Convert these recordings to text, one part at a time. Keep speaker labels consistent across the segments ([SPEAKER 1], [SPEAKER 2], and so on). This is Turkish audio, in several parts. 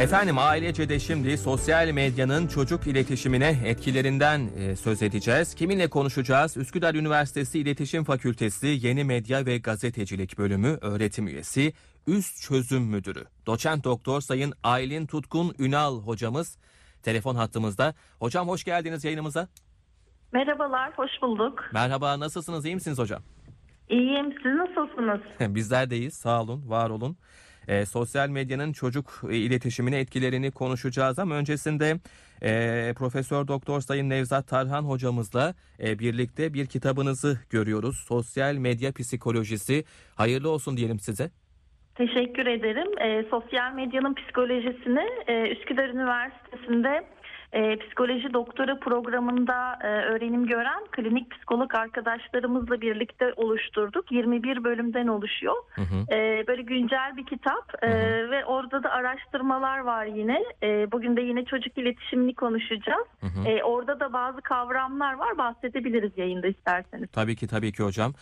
[SPEAKER 1] Efendim ailece de şimdi sosyal medyanın çocuk iletişimine etkilerinden e, söz edeceğiz. Kiminle konuşacağız? Üsküdar Üniversitesi İletişim Fakültesi Yeni Medya ve Gazetecilik Bölümü öğretim üyesi, üst çözüm müdürü, doçent doktor Sayın Aylin Tutkun Ünal hocamız telefon hattımızda. Hocam hoş geldiniz yayınımıza.
[SPEAKER 2] Merhabalar, hoş bulduk.
[SPEAKER 1] Merhaba nasılsınız iyi misiniz hocam?
[SPEAKER 2] İyiyim, siz nasılsınız?
[SPEAKER 1] Bizler deyiz sağ olun var olun. E, sosyal medyanın çocuk e, iletişimine etkilerini konuşacağız ama öncesinde e, Profesör Doktor Sayın Nevzat Tarhan hocamızla e, birlikte bir kitabınızı görüyoruz. Sosyal medya psikolojisi. Hayırlı olsun diyelim size.
[SPEAKER 2] Teşekkür ederim. E, sosyal medyanın psikolojisini e, Üsküdar Üniversitesi'nde e, psikoloji doktora programında e, öğrenim gören klinik psikolog arkadaşlarımızla birlikte oluşturduk. 21 bölümden oluşuyor.
[SPEAKER 1] Hı hı.
[SPEAKER 2] E, böyle güncel bir kitap e,
[SPEAKER 1] Hı hı.
[SPEAKER 2] ve orada da araştırmalar var yine. E, bugün de yine çocuk iletişimini konuşacağız.
[SPEAKER 1] Hı hı.
[SPEAKER 2] E, orada da bazı kavramlar var bahsedebiliriz yayında isterseniz.
[SPEAKER 1] Tabii ki tabii ki hocam.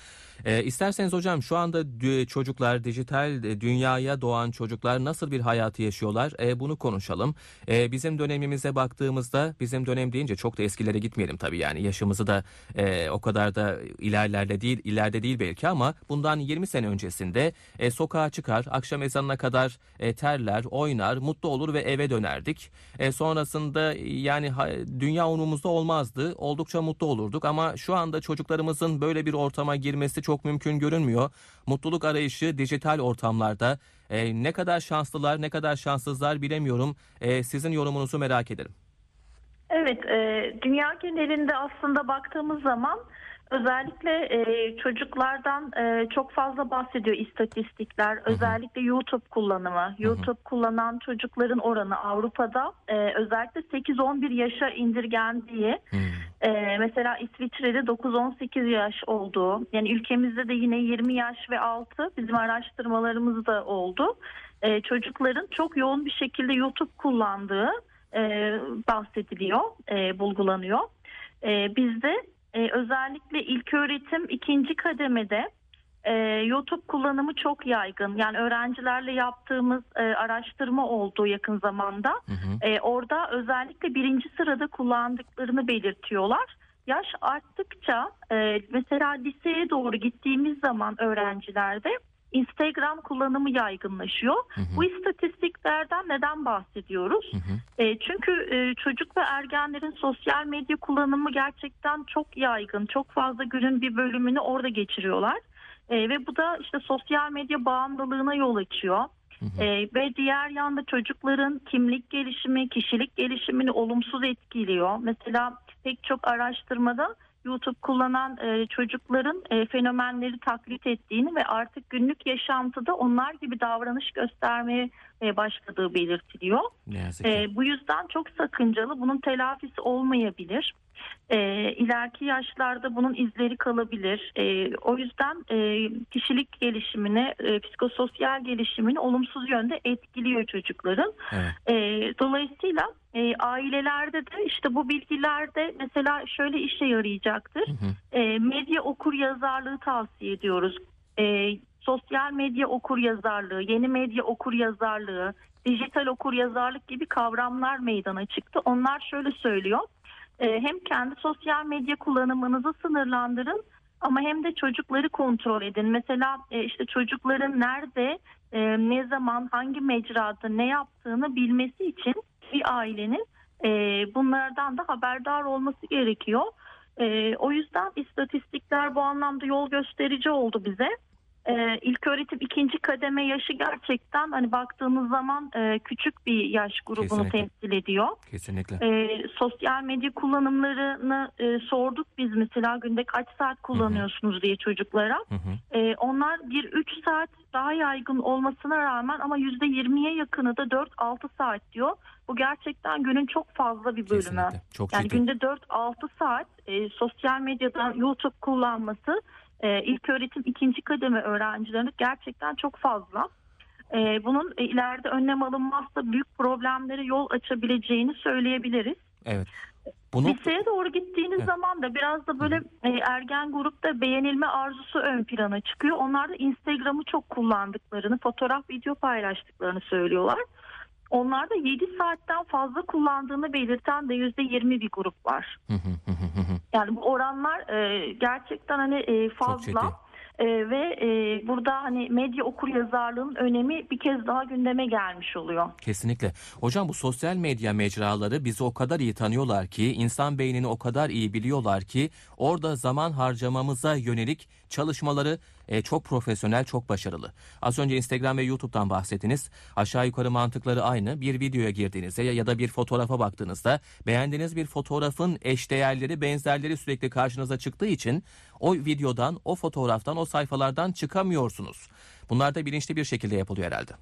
[SPEAKER 1] E, isterseniz hocam şu anda çocuklar dijital e, dünyaya doğan çocuklar nasıl bir hayatı yaşıyorlar? E, bunu konuşalım. E, bizim dönemimize baktığımızda bizim dönem deyince çok da eskilere gitmeyelim tabii yani yaşımızı da e, o kadar da ilerlerde değil ileride değil belki ama bundan 20 sene öncesinde e, sokağa çıkar akşam ezanına kadar e, terler oynar mutlu olur ve eve dönerdik. E, sonrasında yani ha- dünya umurumuzda olmazdı oldukça mutlu olurduk ama şu anda çocuklarımızın böyle bir ortama girmesi çok mümkün görünmüyor. Mutluluk arayışı dijital ortamlarda E, ne kadar şanslılar ne kadar şanssızlar bilemiyorum. E, sizin yorumunuzu merak ederim.
[SPEAKER 2] Evet, e, dünya genelinde aslında baktığımız zaman özellikle e, çocuklardan e, çok fazla bahsediyor istatistikler. Özellikle YouTube kullanımı. YouTube kullanan çocukların oranı Avrupa'da e, özellikle 8-11 yaşa indirgendiği.
[SPEAKER 1] Hmm.
[SPEAKER 2] E, mesela İsviçre'de 9-18 yaş olduğu. Yani ülkemizde de yine 20 yaş ve altı bizim araştırmalarımızda oldu. E, çocukların çok yoğun bir şekilde YouTube kullandığı e, bahsediliyor, e, bulgulanıyor. E, bizde e, özellikle ilk öğretim ikinci kademede e, YouTube kullanımı çok yaygın. Yani öğrencilerle yaptığımız e, araştırma oldu yakın zamanda.
[SPEAKER 1] Hı hı.
[SPEAKER 2] E, orada özellikle birinci sırada kullandıklarını belirtiyorlar. Yaş arttıkça e, mesela liseye doğru gittiğimiz zaman öğrencilerde Instagram kullanımı yaygınlaşıyor.
[SPEAKER 1] Hı hı.
[SPEAKER 2] Bu istatistiklerden neden bahsediyoruz?
[SPEAKER 1] Hı hı.
[SPEAKER 2] E, çünkü e, çocuk ve ergenlerin sosyal medya kullanımı gerçekten çok yaygın. Çok fazla günün bir bölümünü orada geçiriyorlar. E, ve bu da işte sosyal medya bağımlılığına yol açıyor.
[SPEAKER 1] Hı hı.
[SPEAKER 2] E, ve diğer yanda çocukların kimlik gelişimi, kişilik gelişimini olumsuz etkiliyor. Mesela pek çok araştırmada YouTube kullanan e, çocukların e, fenomenleri taklit ettiğini ve artık günlük yaşantıda onlar gibi davranış göstermeye e, başladığı belirtiliyor. E, bu yüzden çok sakıncalı. Bunun telafisi olmayabilir. E, ileriki yaşlarda bunun izleri kalabilir. E, o yüzden e, kişilik gelişimini, e, psikososyal gelişimini olumsuz yönde etkiliyor çocukların.
[SPEAKER 1] Evet.
[SPEAKER 2] E, dolayısıyla e, ailelerde de işte bu bilgilerde mesela şöyle işe yarayacaktır.
[SPEAKER 1] Hı hı.
[SPEAKER 2] E, medya okur yazarlığı tavsiye ediyoruz. E, sosyal medya okur yazarlığı, yeni medya okur yazarlığı, dijital okur yazarlık gibi kavramlar meydana çıktı. Onlar şöyle söylüyor. E, hem kendi sosyal medya kullanımınızı sınırlandırın ama hem de çocukları kontrol edin. Mesela e, işte çocukların nerede, e, ne zaman, hangi mecrada ne yaptığını bilmesi için bir ailenin e, bunlardan da haberdar olması gerekiyor. O yüzden istatistikler bu anlamda yol gösterici oldu bize. E, ilk öğretim ikinci kademe yaşı gerçekten hani baktığımız zaman e, küçük bir yaş grubunu
[SPEAKER 1] Kesinlikle.
[SPEAKER 2] temsil ediyor.
[SPEAKER 1] Kesinlikle.
[SPEAKER 2] E, sosyal medya kullanımlarını e, sorduk biz mesela günde kaç saat kullanıyorsunuz diye çocuklara.
[SPEAKER 1] Hı hı.
[SPEAKER 2] E, onlar 1-3 saat daha yaygın olmasına rağmen ama %20'ye yakını da 4-6 saat diyor. Bu gerçekten günün çok fazla bir bölümü.
[SPEAKER 1] Kesinlikle. Çok
[SPEAKER 2] Yani
[SPEAKER 1] ciddi.
[SPEAKER 2] günde 4-6 saat e, sosyal medyadan YouTube kullanması e, ilk öğretim ikinci kademe öğrencilerinin gerçekten çok fazla. E, bunun e, ileride önlem alınmazsa büyük problemlere yol açabileceğini söyleyebiliriz.
[SPEAKER 1] Evet. Bunu
[SPEAKER 2] Liseye doğru gittiğiniz
[SPEAKER 1] Evet.
[SPEAKER 2] zaman da biraz da böyle e, ergen grupta beğenilme arzusu ön plana çıkıyor. Onlar da Instagram'ı çok kullandıklarını, fotoğraf, video paylaştıklarını söylüyorlar. Onlarda 7 saatten fazla kullandığını belirten de %20 bir grup var. Yani bu oranlar e, gerçekten hani e, fazla E, ve e, burada hani medya okur yazarlığının önemi bir kez daha gündeme gelmiş oluyor.
[SPEAKER 1] Kesinlikle. Hocam bu sosyal medya mecraları bizi o kadar iyi tanıyorlar ki, insan beynini o kadar iyi biliyorlar ki orada zaman harcamamıza yönelik çalışmaları e, çok profesyonel, çok başarılı. Az önce Instagram ve YouTube'dan bahsettiniz. Aşağı yukarı mantıkları aynı. Bir videoya girdiğinizde ya, da bir fotoğrafa baktığınızda beğendiğiniz bir fotoğrafın eşdeğerleri, benzerleri sürekli karşınıza çıktığı için o videodan, o fotoğraftan, o sayfalardan çıkamıyorsunuz. Bunlar da bilinçli bir şekilde yapılıyor herhalde.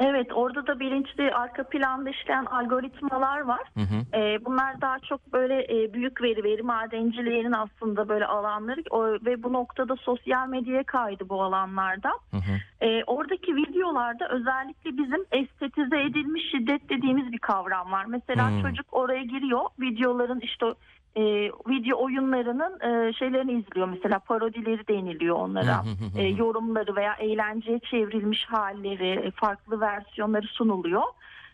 [SPEAKER 2] Evet orada da bilinçli arka planda işleyen algoritmalar var.
[SPEAKER 1] Hı hı.
[SPEAKER 2] Ee, bunlar daha çok böyle e, büyük veri veri madenciliğinin aslında böyle alanları o, ve bu noktada sosyal medyaya kaydı bu alanlarda.
[SPEAKER 1] Hı hı.
[SPEAKER 2] Ee, oradaki videolarda özellikle bizim estetize edilmiş şiddet dediğimiz bir kavram var. Mesela
[SPEAKER 1] Hmm.
[SPEAKER 2] çocuk oraya giriyor videoların işte e, video oyunlarının e, şeylerini izliyor mesela parodileri deniliyor onlara. E, yorumları veya eğlenceye çevrilmiş halleri, e, farklı versiyonları sunuluyor.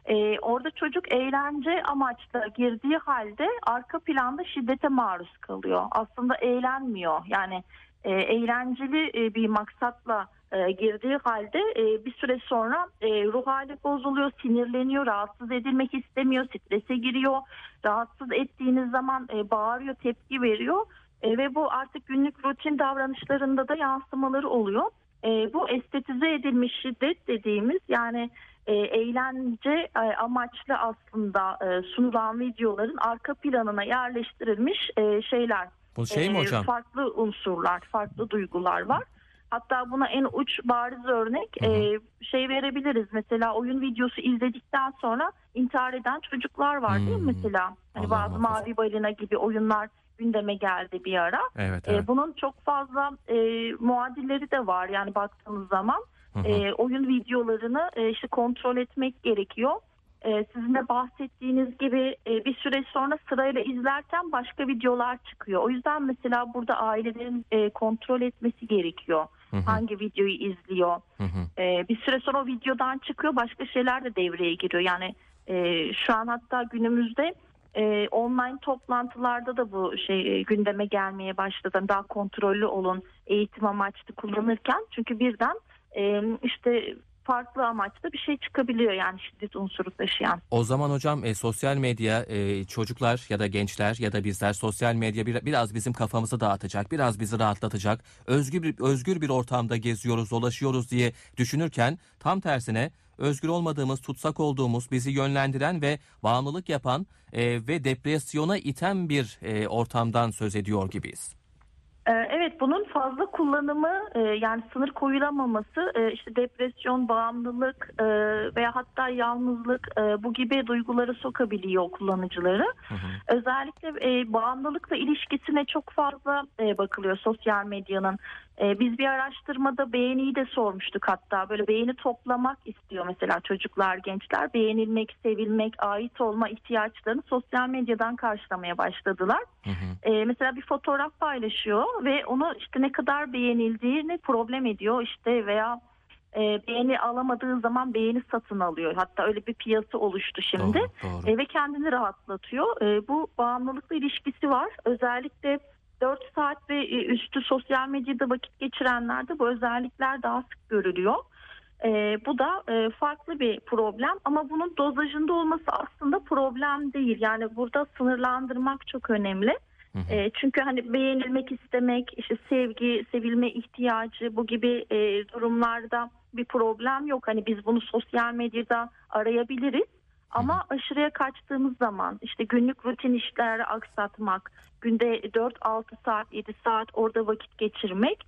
[SPEAKER 2] E, orada çocuk eğlence amaçla girdiği halde arka planda şiddete maruz kalıyor. Aslında eğlenmiyor. Yani e, eğlenceli e, bir maksatla e, girdiği halde e, bir süre sonra e, ruh hali bozuluyor, sinirleniyor, rahatsız edilmek istemiyor, strese giriyor. Rahatsız ettiğiniz zaman e, bağırıyor, tepki veriyor E, ve bu artık günlük rutin davranışlarında da yansımaları oluyor. E, bu estetize edilmiş şiddet dediğimiz yani e, eğlence e, amaçlı aslında e, sunulan videoların arka planına yerleştirilmiş e, şeyler.
[SPEAKER 1] Bu şey mi
[SPEAKER 2] E,
[SPEAKER 1] hocam?
[SPEAKER 2] Farklı unsurlar, farklı duygular var. Hatta buna en uç bariz örnek
[SPEAKER 1] Hı hı.
[SPEAKER 2] e, şey verebiliriz. Mesela oyun videosu izledikten sonra intihar eden çocuklar var değil mi
[SPEAKER 1] Hmm.
[SPEAKER 2] mesela? Hani
[SPEAKER 1] Allah
[SPEAKER 2] bazı
[SPEAKER 1] muhafaza.
[SPEAKER 2] mavi balina gibi oyunlar gündeme geldi bir ara.
[SPEAKER 1] Evet,
[SPEAKER 2] E,
[SPEAKER 1] evet.
[SPEAKER 2] bunun çok fazla e, muadilleri de var yani baktığınız zaman.
[SPEAKER 1] Hı hı.
[SPEAKER 2] E, oyun videolarını e, işte kontrol etmek gerekiyor. E, sizin de bahsettiğiniz gibi e, bir süre sonra sırayla izlerken başka videolar çıkıyor. O yüzden mesela burada ailelerin e, kontrol etmesi gerekiyor.
[SPEAKER 1] Hı hı.
[SPEAKER 2] Hangi videoyu izliyor?
[SPEAKER 1] Hı hı.
[SPEAKER 2] E, bir süre sonra o videodan çıkıyor başka şeyler de devreye giriyor. Yani e, şu an hatta günümüzde e, online toplantılarda da bu şey e, gündeme gelmeye başladı. Hani Daha kontrollü olun eğitim amaçlı kullanırken çünkü birden e, işte farklı amaçlı bir şey çıkabiliyor yani şiddet unsuru taşıyan.
[SPEAKER 1] O zaman hocam e, sosyal medya e, çocuklar ya da gençler ya da bizler sosyal medya bir, biraz bizim kafamızı dağıtacak, biraz bizi rahatlatacak, özgür bir, özgür bir ortamda geziyoruz, dolaşıyoruz diye düşünürken tam tersine özgür olmadığımız, tutsak olduğumuz, bizi yönlendiren ve bağımlılık yapan e, ve depresyona iten bir e, ortamdan söz ediyor gibiyiz.
[SPEAKER 2] Ee, Evet bunun fazla kullanımı e, yani sınır koyulamaması e, işte depresyon, bağımlılık e, veya hatta yalnızlık bu gibi duyguları sokabiliyor kullanıcıları.
[SPEAKER 1] Hı hı.
[SPEAKER 2] Özellikle bağımlılıkla ilişkisine çok fazla bakılıyor sosyal medyanın. E, biz bir araştırmada beğeniyi de sormuştuk hatta böyle beğeni toplamak istiyor mesela çocuklar, gençler beğenilmek, sevilmek, ait olma ihtiyaçlarını sosyal medyadan karşılamaya başladılar.
[SPEAKER 1] Hı hı.
[SPEAKER 2] Ee, mesela bir fotoğraf paylaşıyor ve onu işte ne kadar beğenildiğini problem ediyor işte veya e, beğeni alamadığı zaman beğeni satın alıyor. Hatta öyle bir piyasa oluştu şimdi
[SPEAKER 1] Doğru, doğru.
[SPEAKER 2] E, ve kendini rahatlatıyor. E, bu bağımlılıkla ilişkisi var. Özellikle 4 saat ve e, üstü sosyal medyada vakit geçirenlerde bu özellikler daha sık görülüyor. E, bu da e, farklı bir problem ama bunun dozajında olması aslında problem değil. Yani burada sınırlandırmak çok önemli.
[SPEAKER 1] Hı hı.
[SPEAKER 2] E, çünkü hani beğenilmek istemek, işte sevgi, sevilme ihtiyacı bu gibi e, durumlarda bir problem yok. Hani biz bunu sosyal medyada arayabiliriz. Ama aşırıya kaçtığımız zaman işte günlük rutin işleri aksatmak, günde 4-6 saat, 7 saat orada vakit geçirmek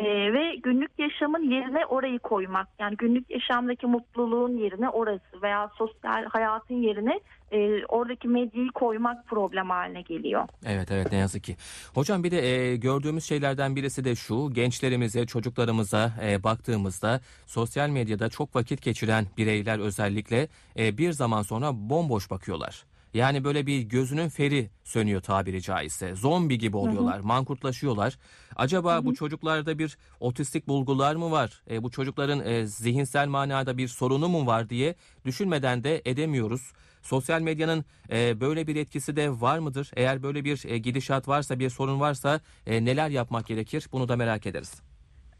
[SPEAKER 2] e, ve günlük yaşamın yerine orayı koymak. Yani günlük yaşamdaki mutluluğun yerine orası veya sosyal hayatın yerine e, oradaki medyayı koymak problem haline geliyor.
[SPEAKER 1] Evet evet ne yazık ki. Hocam bir de e, gördüğümüz şeylerden birisi de şu gençlerimize çocuklarımıza e, baktığımızda sosyal medyada çok vakit geçiren bireyler özellikle e, bir zaman sonra bomboş bakıyorlar. Yani böyle bir gözünün feri sönüyor tabiri caizse. Zombi gibi oluyorlar, mankurtlaşıyorlar. Acaba bu çocuklarda bir otistik bulgular mı var? E, bu çocukların e, zihinsel manada bir sorunu mu var diye düşünmeden de edemiyoruz. Sosyal medyanın e, böyle bir etkisi de var mıdır? Eğer böyle bir e, gidişat varsa, bir sorun varsa e, neler yapmak gerekir? Bunu da merak ederiz.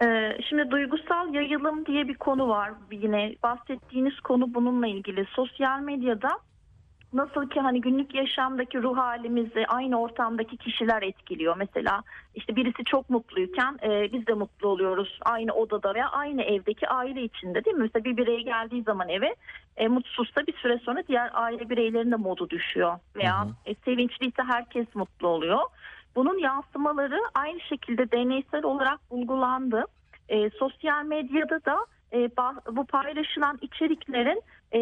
[SPEAKER 2] Ee, Şimdi duygusal yayılım diye bir konu var yine bahsettiğiniz konu bununla ilgili sosyal medyada nasıl ki hani günlük yaşamdaki ruh halimizi aynı ortamdaki kişiler etkiliyor. Mesela işte birisi çok mutluyken e, biz de mutlu oluyoruz aynı odada veya aynı evdeki aile içinde değil mi? Mesela bir birey geldiği zaman eve e, mutsuzsa bir süre sonra diğer aile bireylerinin de modu düşüyor. Veya
[SPEAKER 1] Hı hı.
[SPEAKER 2] e, sevinçliyse herkes mutlu oluyor. Bunun yansımaları aynı şekilde deneysel olarak bulgulandı. E, sosyal medyada da bu paylaşılan içeriklerin e,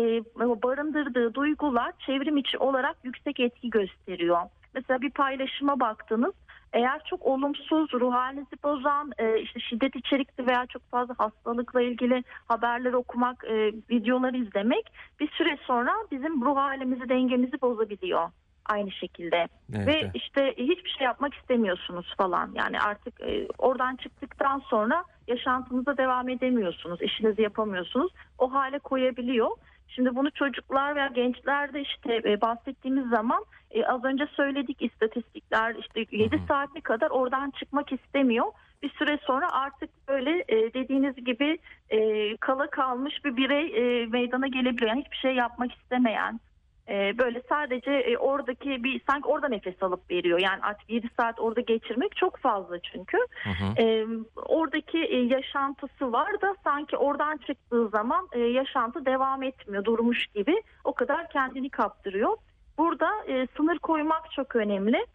[SPEAKER 2] barındırdığı duygular çevrim içi olarak yüksek etki gösteriyor. Mesela bir paylaşıma baktınız. Eğer çok olumsuz, ruh halinizi bozan, e, işte şiddet içerikli veya çok fazla hastalıkla ilgili haberler okumak, e, videolar izlemek bir süre sonra bizim ruh halimizi, dengemizi bozabiliyor aynı şekilde.
[SPEAKER 1] Evet,
[SPEAKER 2] Ve işte hiçbir şey yapmak istemiyorsunuz falan. Yani artık e, oradan çıktıktan sonra yaşantınıza devam edemiyorsunuz. işinizi yapamıyorsunuz. O hale koyabiliyor. Şimdi bunu çocuklar veya gençlerde işte e, bahsettiğimiz zaman e, az önce söyledik istatistikler işte 7
[SPEAKER 1] Hı hı.
[SPEAKER 2] saatlik kadar oradan çıkmak istemiyor. Bir süre sonra artık böyle e, dediğiniz gibi e, kala kalmış bir birey e, meydana gelebiliyor. Yani hiçbir şey yapmak istemeyen, e, böyle sadece e, oradaki bir sanki orada nefes alıp veriyor. Yani artık 7 saat orada geçirmek çok fazla çünkü.
[SPEAKER 1] Hı hı.
[SPEAKER 2] E, oradaki e, yaşantısı var da sanki oradan çıktığı zaman e, yaşantı devam etmiyor, durmuş gibi. O kadar kendini kaptırıyor. Burada e, sınır koymak çok önemli.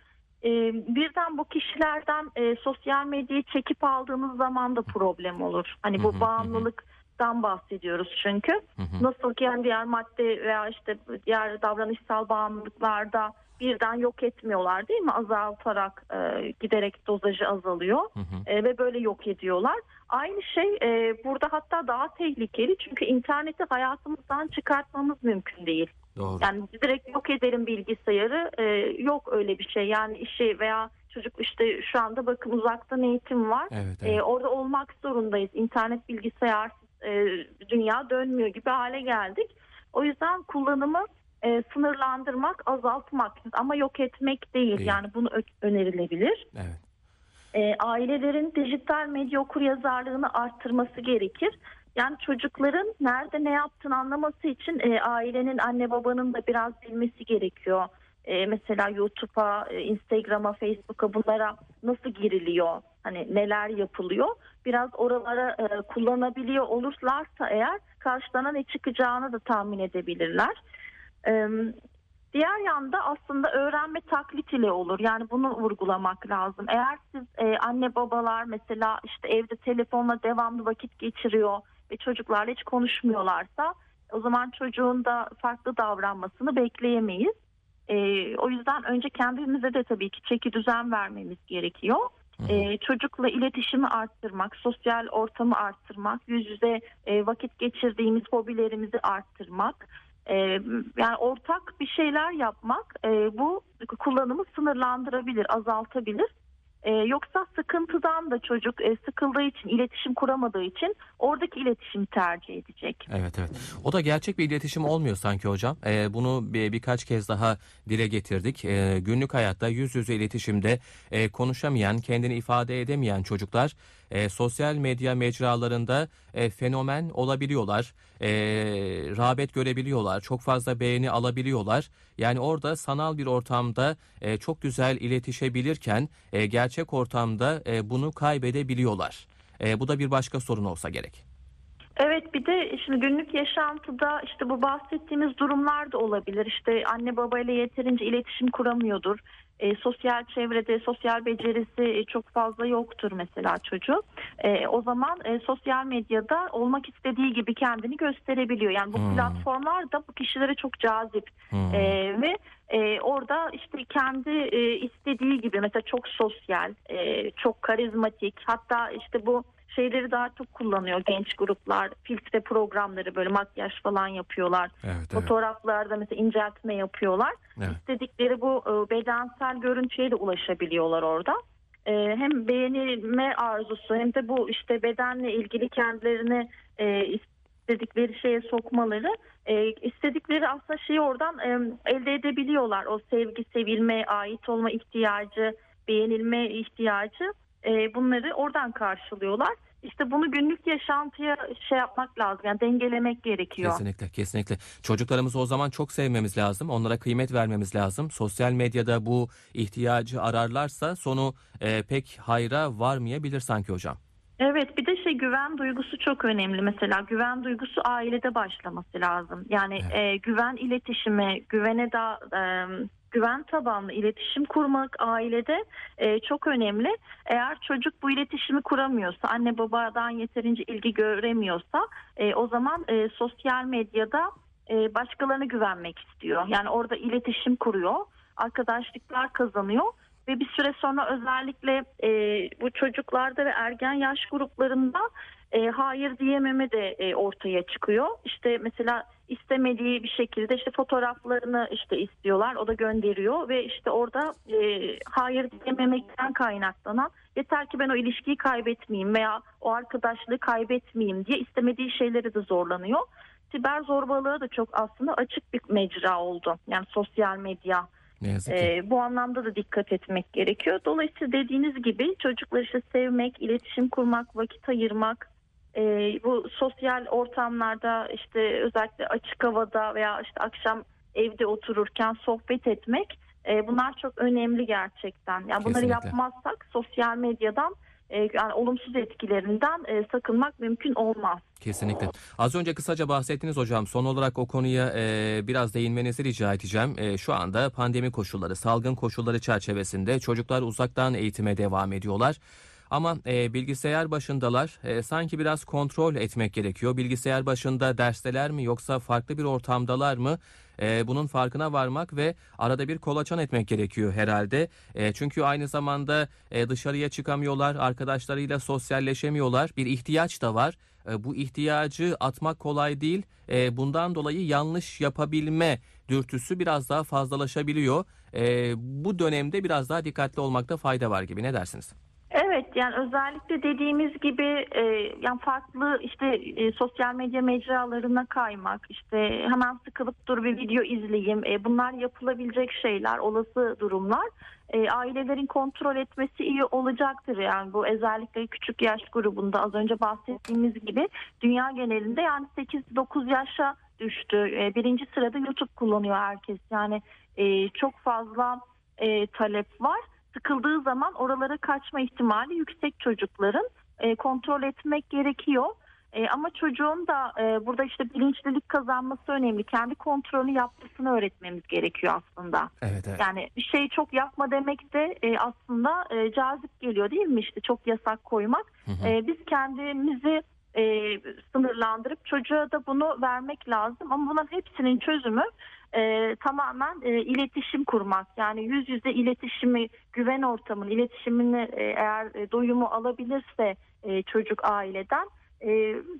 [SPEAKER 2] E, birden bu kişilerden e, sosyal medyayı çekip aldığınız zaman da problem olur. Hani
[SPEAKER 1] Hı hı,
[SPEAKER 2] bu
[SPEAKER 1] hı
[SPEAKER 2] bağımlılıktan bahsediyoruz çünkü.
[SPEAKER 1] Hı hı.
[SPEAKER 2] Nasıl ki yani diğer madde veya işte diğer davranışsal bağımlılıklarda birden yok etmiyorlar değil mi? Azaltarak e, giderek dozajı azalıyor
[SPEAKER 1] Hı hı.
[SPEAKER 2] e, ve böyle yok ediyorlar. Aynı şey e, burada hatta daha tehlikeli çünkü interneti hayatımızdan çıkartmamız mümkün değil.
[SPEAKER 1] Doğru.
[SPEAKER 2] Yani direkt yok edelim bilgisayarı e, yok öyle bir şey yani işi veya çocuk işte şu anda bakın uzaktan eğitim var.
[SPEAKER 1] Evet,
[SPEAKER 2] E,
[SPEAKER 1] evet.
[SPEAKER 2] orada olmak zorundayız. İnternet bilgisayar e, dünya dönmüyor gibi hale geldik. O yüzden kullanımı e, sınırlandırmak, azaltmak ama yok etmek değil.
[SPEAKER 1] Değil.
[SPEAKER 2] Yani bunu önerilebilir.
[SPEAKER 1] Evet.
[SPEAKER 2] E, ailelerin dijital medya okuryazarlığını arttırması gerekir. Yani çocukların nerede ne yaptığını anlaması için e, ailenin anne babanın da biraz bilmesi gerekiyor. E, mesela YouTube'a, Instagram'a, Facebook'a bunlara nasıl giriliyor? Hani neler yapılıyor? Biraz oralara e, kullanabiliyor olurlarsa eğer karşılarına ne çıkacağını da tahmin edebilirler. E, Diğer yanda aslında öğrenme taklit ile olur. Yani bunu vurgulamak lazım. Eğer siz e, anne babalar mesela işte evde telefonla devamlı vakit geçiriyor ve çocuklarla hiç konuşmuyorlarsa o zaman çocuğun da farklı davranmasını bekleyemeyiz. E, o yüzden önce kendimize de tabii ki çeki düzen vermemiz gerekiyor. E, çocukla iletişimi arttırmak, sosyal ortamı arttırmak, yüz yüze e, vakit geçirdiğimiz hobilerimizi arttırmak, e, yani ortak bir şeyler yapmak e, bu kullanımı sınırlandırabilir, azaltabilir. E, yoksa sıkıntıdan da çocuk e, sıkıldığı için, iletişim kuramadığı için oradaki iletişimi tercih edecek.
[SPEAKER 1] Evet evet. O da gerçek bir iletişim olmuyor sanki hocam. Ee, bunu bir, birkaç kez daha dile getirdik. Ee, günlük hayatta yüz yüze iletişimde e, konuşamayan, kendini ifade edemeyen çocuklar e, sosyal medya mecralarında e, fenomen olabiliyorlar. E, rağbet görebiliyorlar. Çok fazla beğeni alabiliyorlar. Yani orada sanal bir ortamda e, çok güzel iletişebilirken e, gerçek ortamda e, bunu kaybedebiliyorlar. E, bu da bir başka sorun olsa gerek.
[SPEAKER 2] Evet bir de şimdi günlük yaşantıda işte bu bahsettiğimiz durumlar da olabilir. İşte anne babayla yeterince iletişim kuramıyordur. E, sosyal çevrede sosyal becerisi e, çok fazla yoktur mesela çocuğun. E, o zaman e, sosyal medyada olmak istediği gibi kendini gösterebiliyor. Yani bu
[SPEAKER 1] Hmm.
[SPEAKER 2] platformlar da bu kişilere çok cazip.
[SPEAKER 1] Hmm.
[SPEAKER 2] Ee, ve e, orada işte kendi e, istediği gibi mesela çok sosyal, e, çok karizmatik hatta işte bu şeyleri daha çok kullanıyor genç gruplar. Filtre programları böyle makyaj falan yapıyorlar.
[SPEAKER 1] Evet, evet.
[SPEAKER 2] Fotoğraflarda mesela inceltme yapıyorlar.
[SPEAKER 1] Evet.
[SPEAKER 2] İstedikleri bu e, bedensel görüntüye de ulaşabiliyorlar orada. E, hem beğenilme arzusu hem de bu işte bedenle ilgili kendilerini e, istedikleri şeye sokmaları e, istedikleri aslında şeyi oradan e, elde edebiliyorlar. O sevgi, sevilme, ait olma ihtiyacı, beğenilme ihtiyacı e, bunları oradan karşılıyorlar. İşte bunu günlük yaşantıya şey yapmak lazım. Yani dengelemek gerekiyor.
[SPEAKER 1] Kesinlikle, kesinlikle. Çocuklarımızı o zaman çok sevmemiz lazım. Onlara kıymet vermemiz lazım. Sosyal medyada bu ihtiyacı ararlarsa sonu e, pek hayra varmayabilir sanki hocam.
[SPEAKER 2] Evet bir de şey güven duygusu çok önemli mesela güven duygusu ailede başlaması lazım yani
[SPEAKER 1] Evet.
[SPEAKER 2] e, güven iletişimi güvene da e, güven tabanlı iletişim kurmak ailede e, çok önemli eğer çocuk bu iletişimi kuramıyorsa anne babadan yeterince ilgi göremiyorsa e, o zaman e, sosyal medyada e, başkalarına güvenmek istiyor yani orada iletişim kuruyor arkadaşlıklar kazanıyor ve bir süre sonra özellikle e, bu çocuklarda ve ergen yaş gruplarında e, hayır diyememe de e, ortaya çıkıyor. İşte mesela istemediği bir şekilde işte fotoğraflarını işte istiyorlar. O da gönderiyor ve işte orada e, hayır diyememekten kaynaklanan yeter ki ben o ilişkiyi kaybetmeyeyim veya o arkadaşlığı kaybetmeyeyim diye istemediği şeyleri de zorlanıyor. Siber zorbalığa da çok aslında açık bir mecra oldu. Yani sosyal medya
[SPEAKER 1] Ne yazık ki.
[SPEAKER 2] ee, bu anlamda da dikkat etmek gerekiyor. Dolayısıyla dediğiniz gibi çocukları işte sevmek, iletişim kurmak, vakit ayırmak, e, bu sosyal ortamlarda işte özellikle açık havada veya işte akşam evde otururken sohbet etmek e, bunlar çok önemli gerçekten. Yani bunları
[SPEAKER 1] Kesinlikle.
[SPEAKER 2] yapmazsak sosyal medyadan e, yani olumsuz etkilerinden e, sakınmak mümkün olmaz.
[SPEAKER 1] Kesinlikle. Az önce kısaca bahsettiniz hocam. Son olarak o konuya e, biraz değinmenizi rica edeceğim. E, şu anda pandemi koşulları, salgın koşulları çerçevesinde çocuklar uzaktan eğitime devam ediyorlar. Ama e, bilgisayar başındalar. E, sanki biraz kontrol etmek gerekiyor. Bilgisayar başında dersteler mi yoksa farklı bir ortamdalar mı? E, bunun farkına varmak ve arada bir kolaçan etmek gerekiyor herhalde. E, çünkü aynı zamanda e, dışarıya çıkamıyorlar, arkadaşlarıyla sosyalleşemiyorlar. Bir ihtiyaç da var. E, bu ihtiyacı atmak kolay değil. E, bundan dolayı yanlış yapabilme dürtüsü biraz daha fazlalaşabiliyor. E, bu dönemde biraz daha dikkatli olmakta fayda var gibi. Ne dersiniz?
[SPEAKER 2] Evet yani özellikle dediğimiz gibi e, yani farklı işte e, sosyal medya mecralarına kaymak işte hemen sıkılıp dur bir video izleyeyim e, bunlar yapılabilecek şeyler olası durumlar E, ailelerin kontrol etmesi iyi olacaktır. Yani bu özellikle küçük yaş grubunda az önce bahsettiğimiz gibi dünya genelinde yani 8-9 yaşa düştü. E, birinci sırada YouTube kullanıyor herkes. Yani e, çok fazla e, talep var sıkıldığı zaman oralara kaçma ihtimali yüksek çocukların E, kontrol etmek gerekiyor. E, ama çocuğun da e, burada işte bilinçlilik kazanması önemli. Kendi kontrolü yapmasını öğretmemiz gerekiyor aslında.
[SPEAKER 1] Evet, evet.
[SPEAKER 2] Yani bir şeyi çok yapma demek de e, aslında e, cazip geliyor değil mi işte çok yasak koymak.
[SPEAKER 1] Hı hı.
[SPEAKER 2] E, biz kendimizi e, sınırlandırıp çocuğa da bunu vermek lazım. Ama bunların hepsinin çözümü e, tamamen e, iletişim kurmak. Yani yüz yüze iletişimi, güven ortamını, iletişimini e, eğer e, doyumu alabilirse e, çocuk aileden e,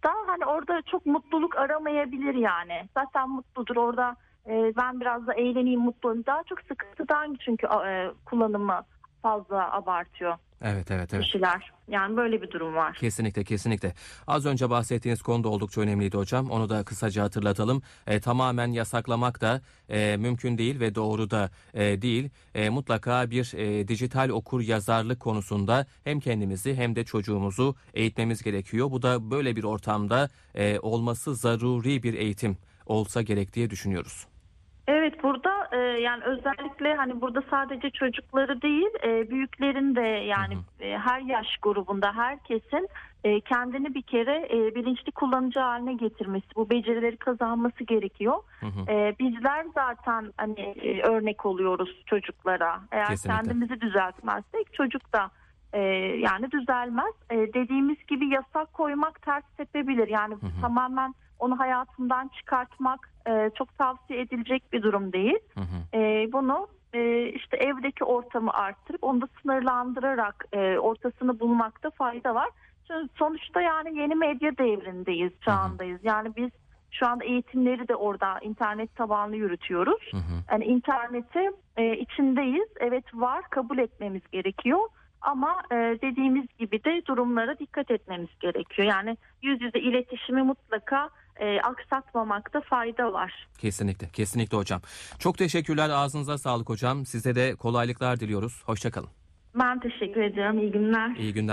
[SPEAKER 2] daha hani orada çok mutluluk aramayabilir yani. Zaten mutludur orada e, ben biraz da eğleneyim mutlu. Daha çok sıkıntıdan çünkü e, kullanımı fazla abartıyor
[SPEAKER 1] Evet, evet, evet.
[SPEAKER 2] kişiler. Yani böyle bir durum var.
[SPEAKER 1] Kesinlikle kesinlikle. Az önce bahsettiğiniz konu da oldukça önemliydi hocam. Onu da kısaca hatırlatalım. E, tamamen yasaklamak da e, mümkün değil ve doğru da e, değil. E, mutlaka bir e, dijital okur yazarlık konusunda hem kendimizi hem de çocuğumuzu eğitmemiz gerekiyor. Bu da böyle bir ortamda e, olması zaruri bir eğitim olsa gerek diye düşünüyoruz.
[SPEAKER 2] Evet burada e, yani özellikle hani burada sadece çocukları değil e, büyüklerin de yani e, her yaş grubunda herkesin e, kendini bir kere e, bilinçli kullanıcı haline getirmesi bu becerileri kazanması gerekiyor.
[SPEAKER 1] Hı hı.
[SPEAKER 2] E, bizler zaten hani e, örnek oluyoruz çocuklara. Eğer
[SPEAKER 1] Kesinlikle.
[SPEAKER 2] kendimizi düzeltmezsek çocuk da e, yani düzelmez. E, dediğimiz gibi yasak koymak ters tepebilir. Yani
[SPEAKER 1] hı.
[SPEAKER 2] tamamen onu hayatından çıkartmak e, çok tavsiye edilecek bir durum değil.
[SPEAKER 1] Hı hı.
[SPEAKER 2] E, bunu e, işte evdeki ortamı arttırıp onu da sınırlandırarak e, ortasını bulmakta fayda var. Sonuçta yani yeni medya devrindeyiz, çağındayız. Yani biz şu anda eğitimleri de orada internet tabanlı yürütüyoruz.
[SPEAKER 1] Hı hı.
[SPEAKER 2] Yani interneti e, içindeyiz. Evet var, kabul etmemiz gerekiyor. Ama e, dediğimiz gibi de durumlara dikkat etmemiz gerekiyor. Yani yüz yüze iletişimi mutlaka e, aksatmamakta fayda var.
[SPEAKER 1] Kesinlikle, kesinlikle hocam. Çok teşekkürler. Ağzınıza sağlık hocam. Size de kolaylıklar diliyoruz. Hoşçakalın.
[SPEAKER 2] Ben teşekkür ediyorum. İyi günler.
[SPEAKER 1] İyi günler.